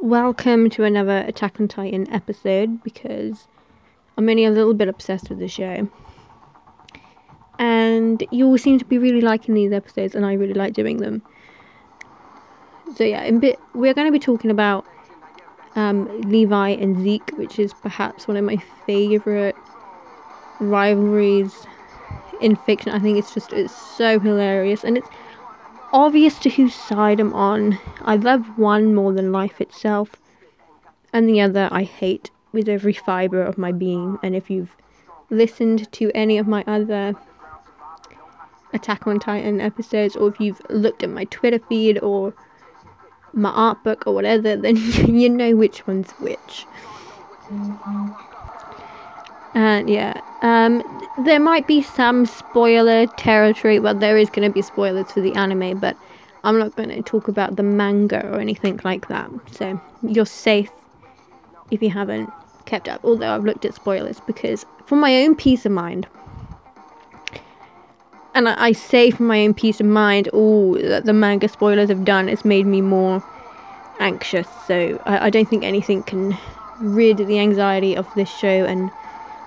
welcome to another Attack on Titan episode because I'm only a little bit obsessed with the show. And you all seem to be really liking these episodes, and I really like doing them. So yeah, in bit we're going to be talking about um, Levi and Zeke, which is perhaps one of my favorite rivalries in fiction. I think it's just it's so hilarious, and it's obvious to whose side I'm on. I love one more than life itself, and the other I hate with every fibre of my being. And if you've listened to any of my other Attack on Titan episodes, or if you've looked at my Twitter feed or my art book or whatever, then you know which one's which. And yeah, um, there might be some spoiler territory. Well, there is going to be spoilers for the anime, but I'm not going to talk about the manga or anything like that. So you're safe if you haven't kept up. Although I've looked at spoilers because, for my own peace of mind, and I, I say for my own peace of mind, all that the manga spoilers have done has made me more anxious. So I, I don't think anything can rid the anxiety of this show and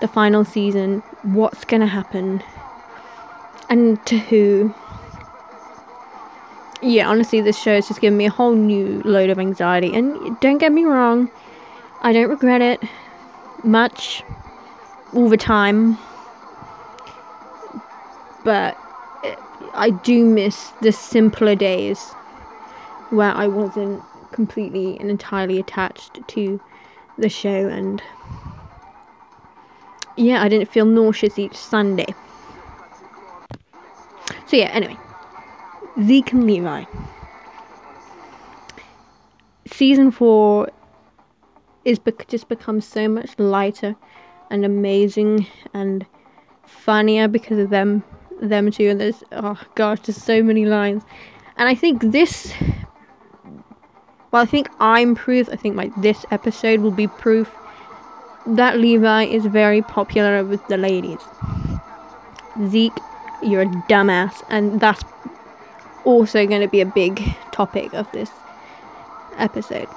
the final season, what's going to happen, and to who. Yeah, honestly, this show has just given me a whole new load of anxiety. And don't get me wrong, I don't regret it much all the time. But I do miss the simpler days where I wasn't completely and entirely attached to the show and yeah, I didn't feel nauseous each Sunday. So yeah, anyway, Zeke and Levi. Season four is just become so much lighter and amazing and funnier because of them, them two. And there's oh gosh, there's so many lines, and I think this. Well, I think I'm proof. I think like this episode will be proof that Levi is very popular with the ladies. Zeke, you're a dumbass, and that's also going to be a big topic of this episode.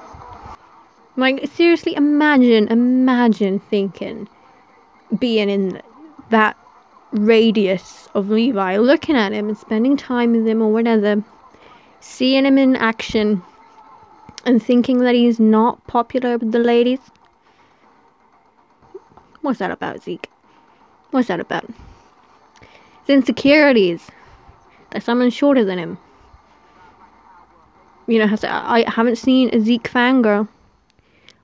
Like, seriously, imagine, imagine thinking being in that radius of Levi, looking at him and spending time with him or whatever, seeing him in action, and thinking that he's not popular with the ladies. What's that about, Zeke? What's that about? His insecurities. That someone's shorter than him. You know, I haven't seen a Zeke fangirl.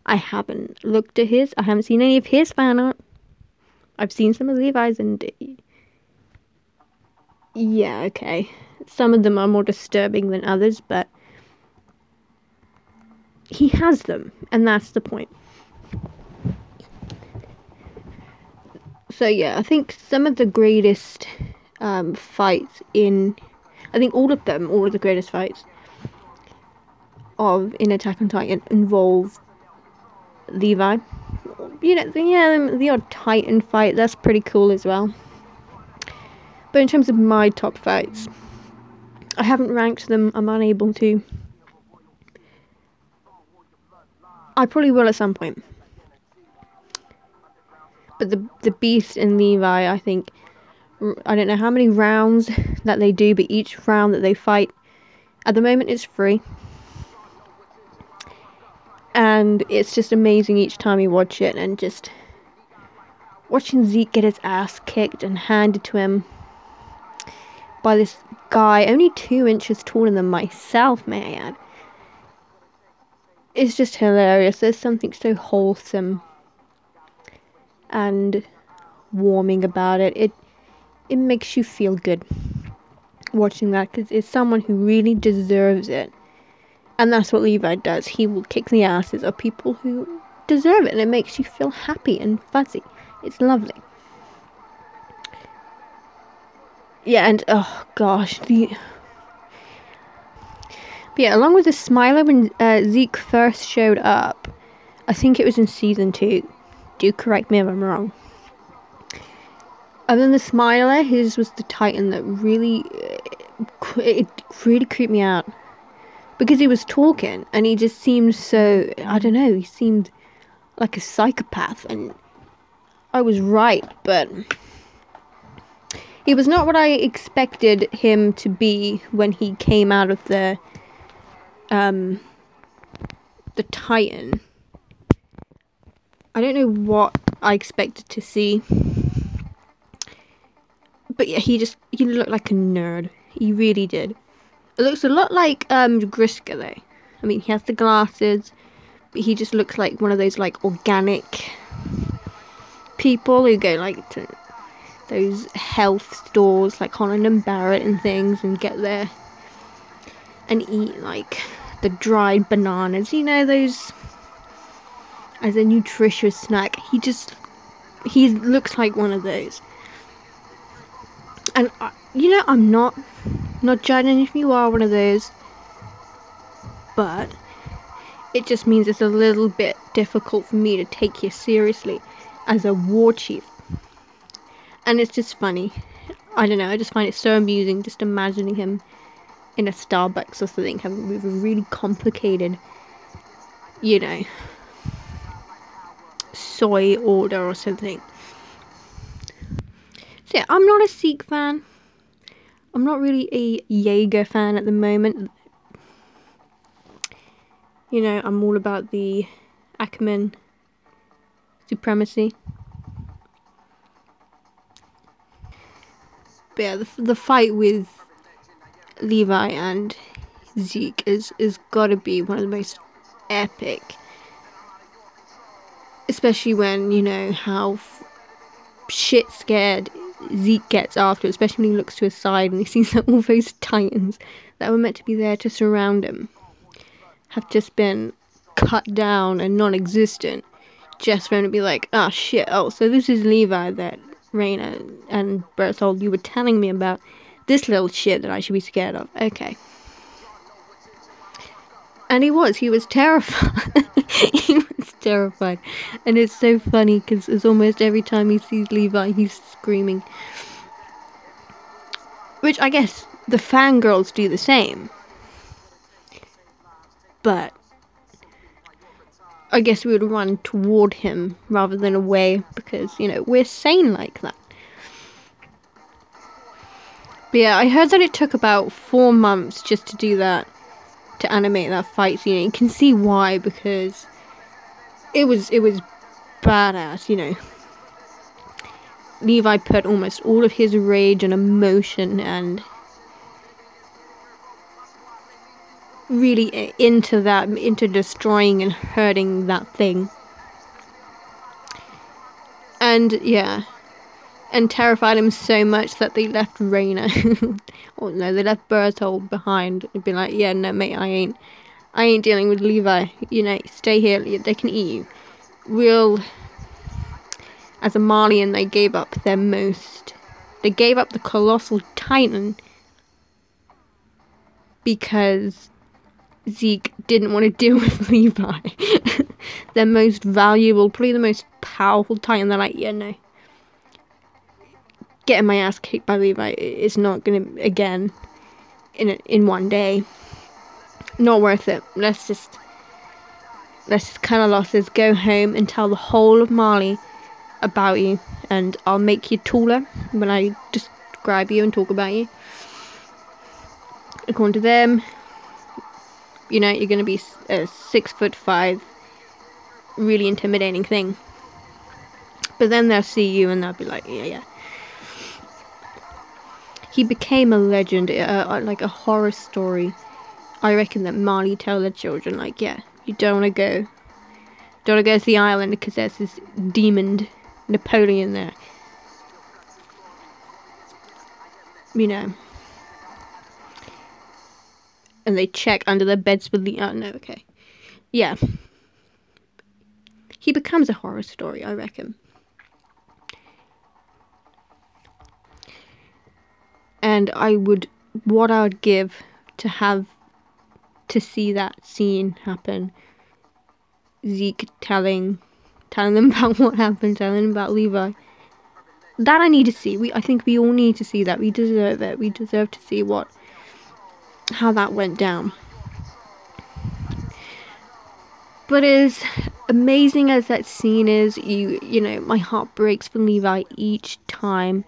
I haven't looked at his. I haven't seen any of his fan art. I've seen some of Levi's and. Yeah, okay. Some of them are more disturbing than others, but. He has them, and that's the point. So yeah, I think some of the greatest um, fights in, I think all of them, all of the greatest fights of in Attack on Titan involve Levi. You know, the, yeah, the odd Titan fight that's pretty cool as well. But in terms of my top fights, I haven't ranked them. I'm unable to. I probably will at some point. But the the Beast and Levi, I think, I don't know how many rounds that they do, but each round that they fight, at the moment, is free. And it's just amazing each time you watch it, and just watching Zeke get his ass kicked and handed to him by this guy, only two inches taller than myself, may I add. It's just hilarious. There's something so wholesome and warming about it. It it makes you feel good watching that because it's someone who really deserves it, and that's what Levi does. He will kick the asses of people who deserve it, and it makes you feel happy and fuzzy. It's lovely. Yeah, and oh gosh, the but yeah, along with the Smiler when uh, Zeke first showed up, I think it was in season two do correct me if I'm wrong. And then the Smiler, his was the Titan that really, it really creeped me out because he was talking and he just seemed so I don't know, he seemed like a psychopath and I was right, but he was not what I expected him to be when he came out of the um the Titan. I don't know what I expected to see. But yeah, he just he looked like a nerd. He really did. It looks a lot like um Grisha though. I mean, he has the glasses, but he just looks like one of those like organic people who go like to those health stores like Holland and Barrett and things and get there and eat like the dried bananas. You know those as a nutritious snack. He just he looks like one of those. And I, you know, I'm not not judging if you are one of those, but it just means it's a little bit difficult for me to take you seriously as a war chief. And it's just funny. I don't know, I just find it so amusing just imagining him in a Starbucks or something having with a really complicated, you know, soy order or something. So yeah, I'm not a Zeke fan. I'm not really a Jaeger fan at the moment. You know, I'm all about the Ackerman supremacy. But yeah, the, the fight with Levi and Zeke is is gotta be one of the most epic. Especially when you know how f- shit scared Zeke gets after, especially when he looks to his side and he sees that all those titans that were meant to be there to surround him have just been cut down and non-existent, just for him to be like, "Ah, oh, shit! Oh, so this is Levi that Reiner and Bertholdt you were telling me about." This little shit that I should be scared of. Okay. And he was. He was terrified. he terrified. And it's so funny because it's almost every time he sees Levi, he's screaming. Which I guess the fangirls do the same. But I guess we would run toward him rather than away because, you know, we're sane like that. But yeah, I heard that it took about four months just to do that, to animate that fight scene. You can see why because it was it was badass, you know. Levi put almost all of his rage and emotion and really into that, into destroying and hurting that thing. And yeah, and terrified him so much that they left Reiner. or no, they left Bertholdt behind and be like, yeah, no, mate, I ain't, I ain't dealing with Levi. You know, stay here. They can eat you. We'll. As a Marleyan, they gave up their most. They gave up the colossal titan because Zeke didn't want to deal with Levi. their most valuable, probably the most powerful titan. They're like, yeah, no getting my ass kicked by Levi is not gonna again in a, in one day. Not worth it. Let's just let's just cut our losses. Go home and tell the whole of Marley about you, and I'll make you taller when I describe you and talk about you. According to them, you know you're gonna be a six foot five, really intimidating thing. But then they'll see you and they'll be like, yeah, yeah he became a legend, uh, uh, like a horror story. I reckon that Marley tell their children, like, yeah, you don't want to go, don't want to go to the island because there's this demon Napoleon there. You know. And they check under their beds for the. Oh, no, okay. Yeah. He becomes a horror story, I reckon. and I would what I would give to have to see that scene happen. Zeke telling telling them about what happened, telling them about Levi. That I need to see. We I think we all need to see that. We deserve it. We deserve to see what how that went down. But as amazing as that scene is, you you know, my heart breaks for Levi each time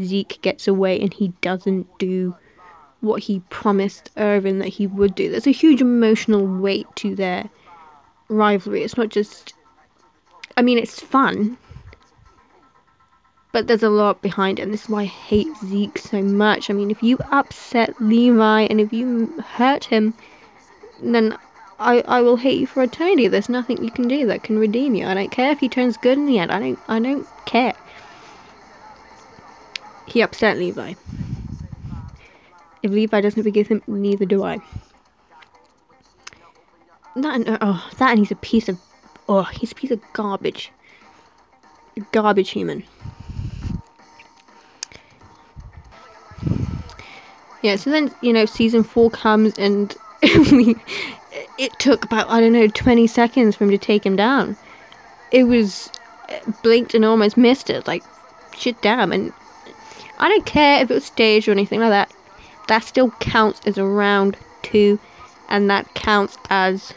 Zeke gets away and he doesn't do what he promised Erwin that he would do. There's a huge emotional weight to their rivalry. It's not just I mean it's fun, but there's a lot behind it, and this is why I hate Zeke so much. I mean, if you upset Levi and if you hurt him, then I, I will hate you for eternity. There's nothing you can do that can redeem you. I don't care if he turns good in the end. I don't I don't care. He upset Levi. If Levi doesn't forgive him, neither do I. That and, oh, that and he's a piece of oh, he's a piece of garbage. Garbage human. Yeah, so then, you know, season four comes and it took about, I don't know, 20 seconds for him to take him down. It was blinked and almost missed it. Like, shit, damn. And I don't care if it was staged or anything like that. That still counts as a round two, and that counts as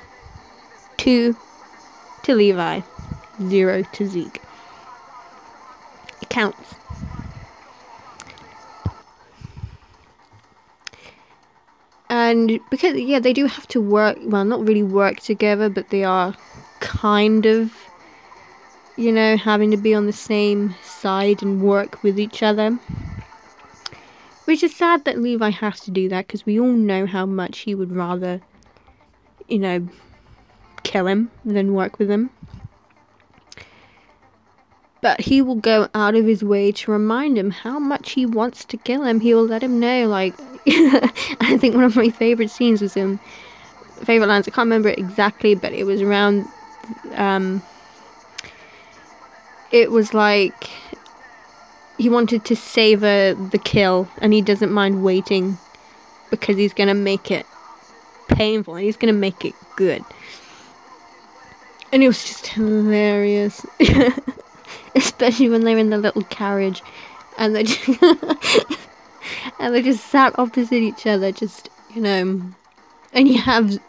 two to Levi, zero to Zeke. It counts. and because yeah they do have to work well not really work together but they are kind of you know having to be on the same side and work with each other which is sad that levi has to do that because we all know how much he would rather you know kill him than work with him but he will go out of his way to remind him how much he wants to kill him. He will let him know, like, I think one of my favorite scenes was him, favorite lines, I can't remember it exactly, but it was around, um, it was like, he wanted to savor the kill, and he doesn't mind waiting, because he's gonna make it painful, and he's gonna make it good. And it was just hilarious. especially when they're in the little carriage and they just and they just sat opposite each other, just you know, and you have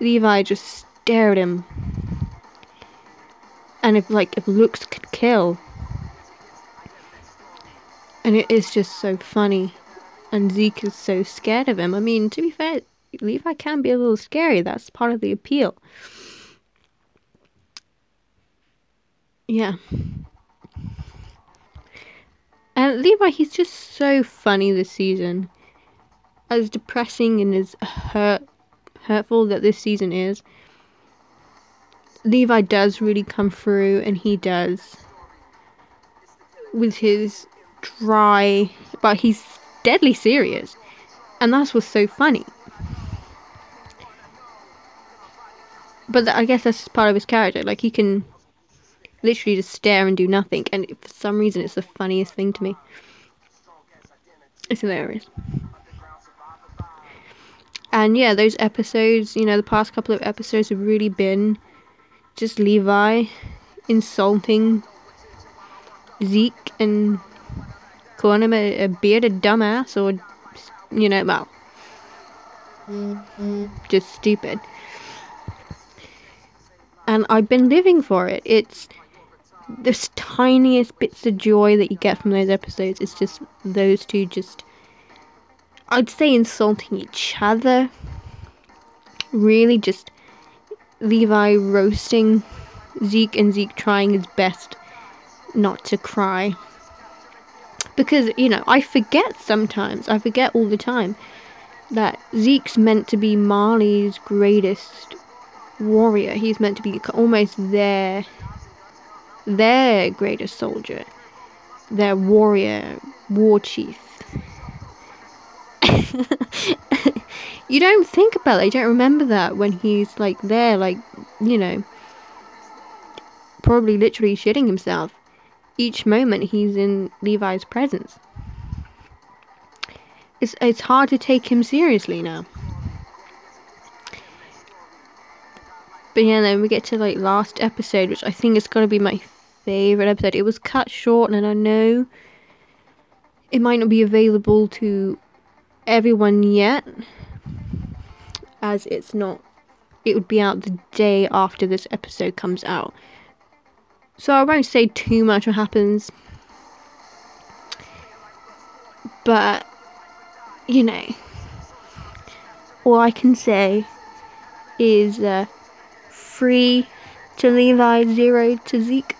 Levi just stare at him, and if like if looks could kill, and it is just so funny, and Zeke is so scared of him. I mean, to be fair, Levi can be a little scary. That's part of the appeal. Yeah. And Levi, he's just so funny this season. As depressing and as hurt, hurtful that this season is, Levi does really come through, and he does with his dry, but he's deadly serious, and that's what's so funny. But I guess that's just part of his character. Like he can literally just stare and do nothing. And for some reason, it's the funniest thing to me. It's hilarious. And yeah, those episodes, you know, the past couple of episodes have really been just Levi insulting Zeke and calling him a, a bearded dumbass or, you know, well, mm-hmm. just stupid. And I've been living for it. It's the tiniest bits of joy that you get from those episodes It's just those two just I'd say insulting each other. Really just Levi roasting Zeke and Zeke trying his best not to cry. Because, you know, I forget sometimes, I forget all the time that Zeke's meant to be Marley's greatest warrior. He's meant to be almost their their greatest soldier, their warrior, war chief. you don't think about that, you don't remember that when he's like there, like, you know, probably literally shitting himself each moment he's in Levi's presence. It's, it's hard to take him seriously now. But yeah, then we get to like last episode, which I think is gonna be my favorite episode. It was cut short, and I know it might not be available to everyone yet, as it's not it would be out the day after this episode comes out. So I won't say too much what happens. But, you know, all I can say is uh, free to Levi, zero to Zeke.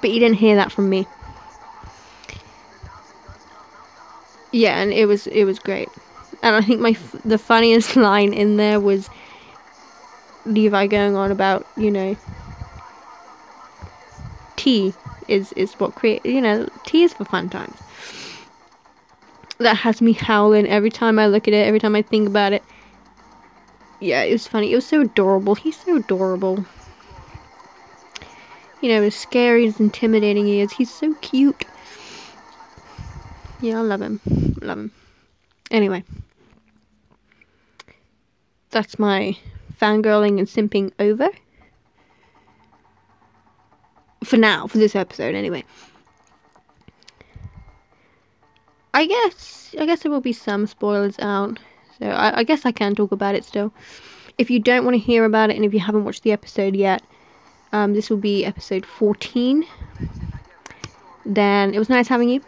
But you didn't hear that from me. Yeah, and it was it was great. And I think my the funniest line in there was Levi going on about you know tea is is what create you know tea is for fun times. That has me howling every time I look at it, every time I think about it. Yeah, it was funny. It was so adorable. He's so adorable. You know, as scary as intimidating he is, he's so cute. Yeah, I love him. Love him. Anyway. That's my fangirling and simping over. For now, for this episode, anyway. I guess I guess there will be some spoilers out. So I, I guess I can talk about it still. If you don't want to hear about it and if you haven't watched the episode yet, um, this will be episode 14. Then it was nice having you.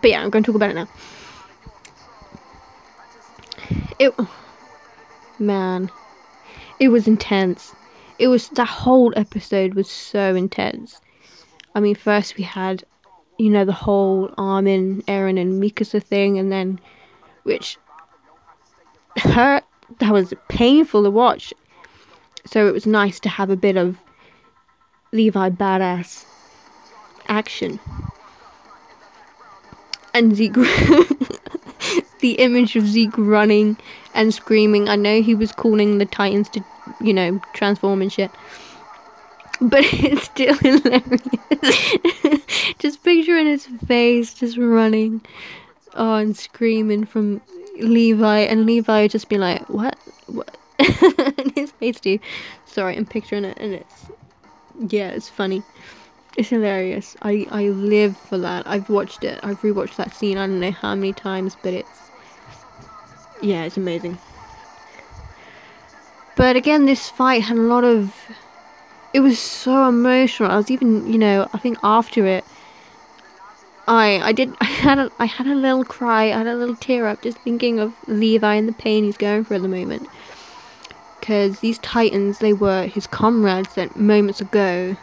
But yeah, I'm going to talk about it now. It, man, it was intense. It was that whole episode was so intense. I mean, first we had, you know, the whole Armin, Eren, and Mikasa thing, and then, which hurt. That was painful to watch. So it was nice to have a bit of Levi badass action and Zeke. the image of Zeke running and screaming. I know he was calling the Titans to, you know, transform and shit. But it's still hilarious. just picturing his face just running oh, screaming from Levi, and Levi just be like, What? What? and his face too. Sorry, I'm picturing it, and it's. Yeah, it's funny. It's hilarious. I, I live for that. I've watched it. I've rewatched that scene I don't know how many times, but it's yeah, it's amazing. But again, this fight had a lot of. It was so emotional. I was even, you know, I think after it, I I did I had a I had a little cry. I had a little tear up just thinking of Levi and the pain he's going through at the moment. Because these titans, they were his comrades that moments ago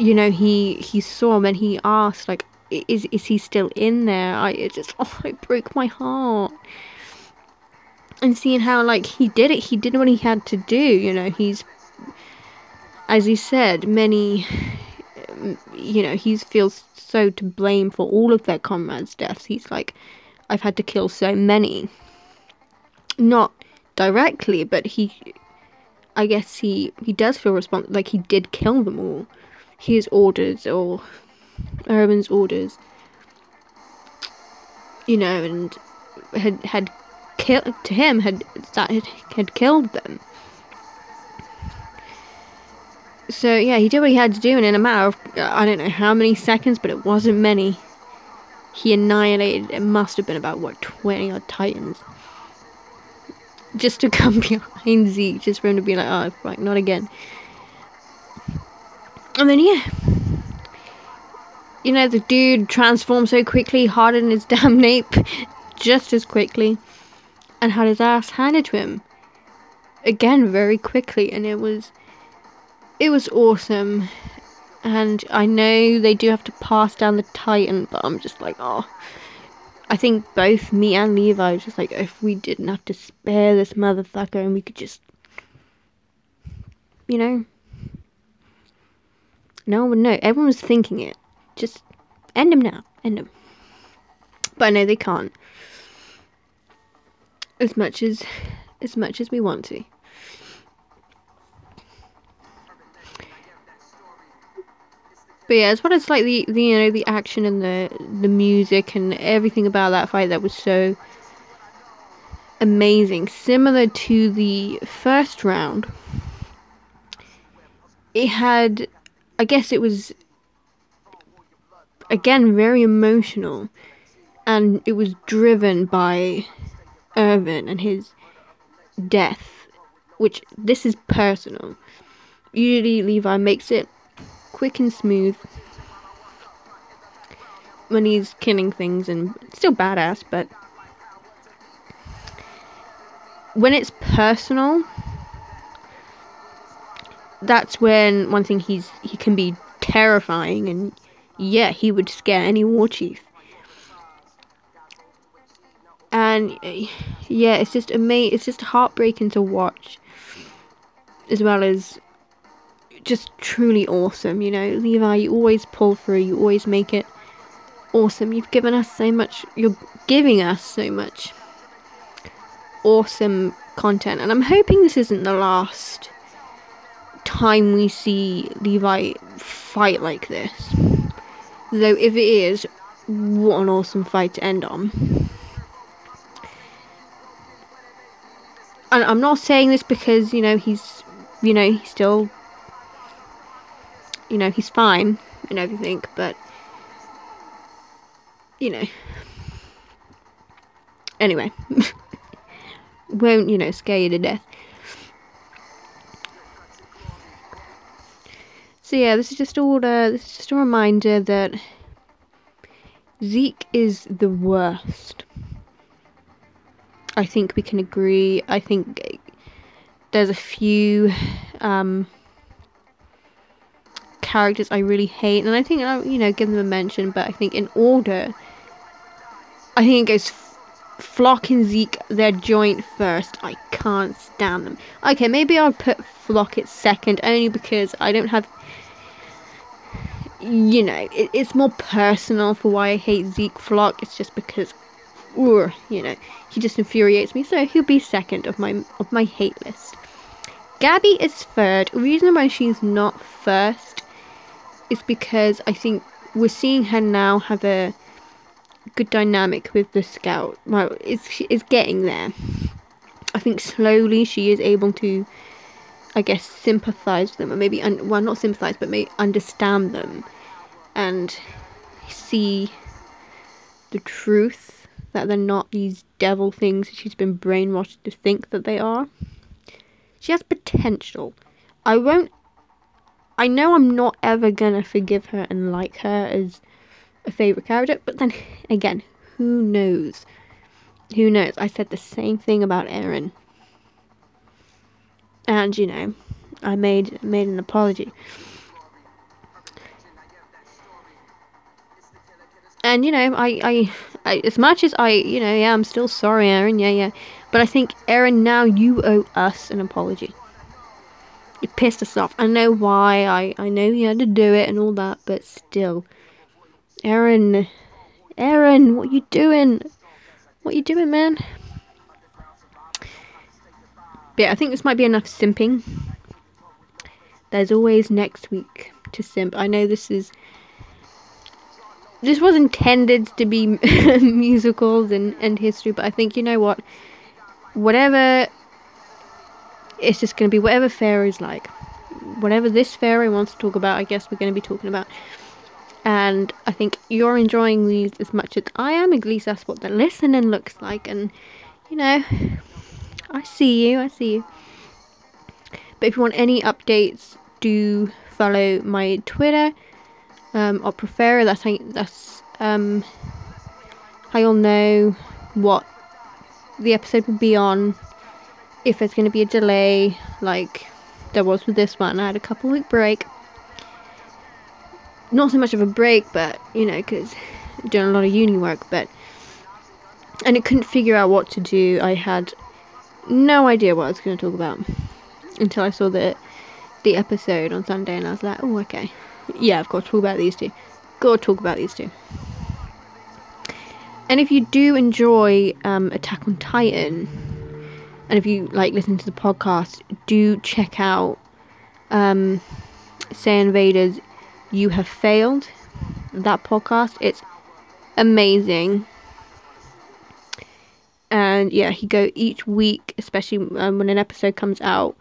you know, he he saw him and he asked like, "Is is he still in there?" I it just oh, it broke my heart. And seeing how like he did it, he did what he had to do. You know, he's as he said, many. Um, you know, he feels so to blame for all of their comrades' deaths. He's like, I've had to kill so many. Not directly, but he I guess he he does feel responsible. Like he did kill them all his orders or Erwin's orders, you know, and had had killed to him had that had, had killed them. So yeah, he did what he had to do, and in a matter of I don't know how many seconds, but it wasn't many. He annihilated. It must have been about what twenty odd titans. Just to come behind Zeke, just for him to be like, oh, right, not again. And then yeah. You know, the dude transformed so quickly, hardened his damn nape just as quickly, and had his ass handed to him. Again, very quickly, and it was it was awesome. And I know they do have to pass down the Titan, but I'm just like, oh. I think both me and Levi just like, if we didn't have to spare this motherfucker and we could just, you know, no one would know. Everyone was thinking it. Just end him now. End him. But I know they can't. As much as as much as we want to. But yeah, as well as like the, the you know the action and the the music and everything about that fight that was so amazing, similar to the first round. It had I guess it was again very emotional and it was driven by Erwin and his death, which this is personal. Usually, Levi makes it quick and smooth when he's killing things and still badass, but when it's personal, that's when one thing he's he can be terrifying and yeah, he would scare any war chief. And uh, yeah, it's just amazing. It's just heartbreaking to watch, as well as just truly awesome. You know, Levi, you always pull through. You always make it awesome. You've given us so much. You're giving us so much awesome content, and I'm hoping this isn't the last time we see Levi fight like this. Though, if it is, what an awesome fight to end on. And I'm not saying this because, you know, he's, you know, he's still, you know, he's fine and everything, but, you know. Anyway. Won't, you know, scare you to death. So yeah, this is just all uh, this is just a reminder that Zeke is the worst. I think we can agree. I think there's a few um, characters I really hate, and I think I'll you know give them a mention. But I think in order, I think it goes Floch and Zeke. Their joint first. I can't stand them. Okay, maybe I'll put Floch at second, only because I don't have you know, it, it's more personal for why I hate Zeke Floch. It's just because, ugh, you know, he just infuriates me. So he'll be second of my of my hate list. Gabi is third. The reason why she's not first is because I think we're seeing her now have a good dynamic with the scout. Well, it's it's getting there. I think slowly she is able to I guess, sympathize with them, or maybe, un- well, not sympathize, but maybe understand them and see the truth that they're not these devil things that she's been brainwashed to think that they are. She has potential. I won't. I know I'm not ever gonna forgive her and like her as a favorite character, but then again, who knows? Who knows? I said the same thing about Eren and you know, I made made an apology. And you know, I, I, I, as much as I, you know, yeah, I'm still sorry, Eren. yeah, yeah. But I think, Eren, now you owe us an apology. You pissed us off. I know why. I, I know you had to do it and all that, but still, Eren, Eren, what you doing? What you doing, man? But yeah, I think this might be enough simping. There's always next week to simp. I know this is. This was intended to be musicals and, and history, but I think, you know what? Whatever. It's just going to be whatever Pharaoh's like. Whatever this Pharaoh wants to talk about, I guess we're going to be talking about. And I think you're enjoying these as much as I am. At least that's what the listening looks like. And, you know, I see you, I see you. But if you want any updates, do follow my Twitter. Um, or prefer that's how that's um how you'll know what the episode will be on. If there's going to be a delay, like there was with this one, I had a couple week break. Not so much of a break, but you know, because doing a lot of uni work, but and it couldn't figure out what to do. I had no idea what I was going to talk about until I saw the the episode on Sunday, and I was like, oh, okay, yeah, I've got to talk about these two. Got to talk about these two. And if you do enjoy um, Attack on Titan, and if you like listen to the podcast, do check out um, Saiyan Vader's "You Have Failed." That podcast, it's amazing and yeah, he go each week, especially um, when an episode comes out.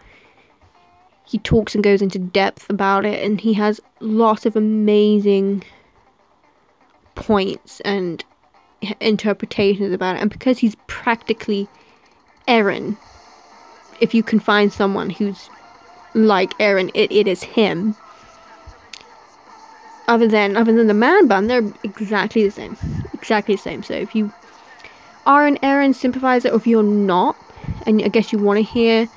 He talks and goes into depth about it, and he has lots of amazing points and interpretations about it, and because he's practically Eren if you can find someone who's like Eren it, it is him. Other than other than the man bun, they're exactly the same, exactly the same. So if you are an Eren sympathizer, or if you're not, and I guess you want to hear,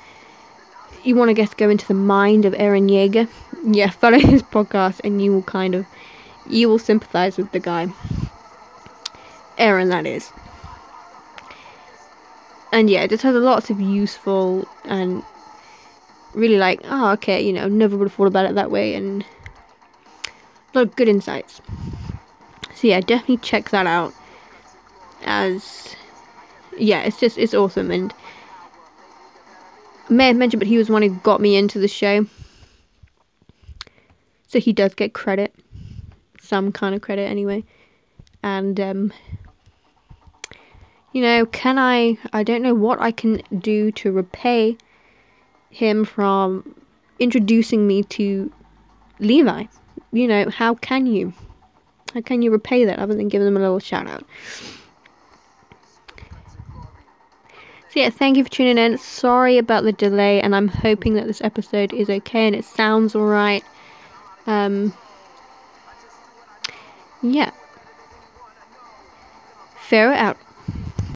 you want to guess go into the mind of Eren Yeager, yeah, follow his podcast, and you will kind of, you will sympathize with the guy. Eren that is. And yeah, it just has lots of useful and really like, oh, okay, you know, never would have thought about it that way, and a lot of good insights. So yeah, definitely check that out. As yeah, it's just it's awesome, and may have mentioned, but he was the one who got me into the show. So he does get credit, some kind of credit anyway, and um, you know, can I? I don't know what I can do to repay him from introducing me to Levi. You know, how can you? How can you repay that other than giving them a little shout out? So yeah, thank you for tuning in. Sorry about the delay, and I'm hoping that this episode is okay and it sounds alright. Um, yeah. Pharaoh out.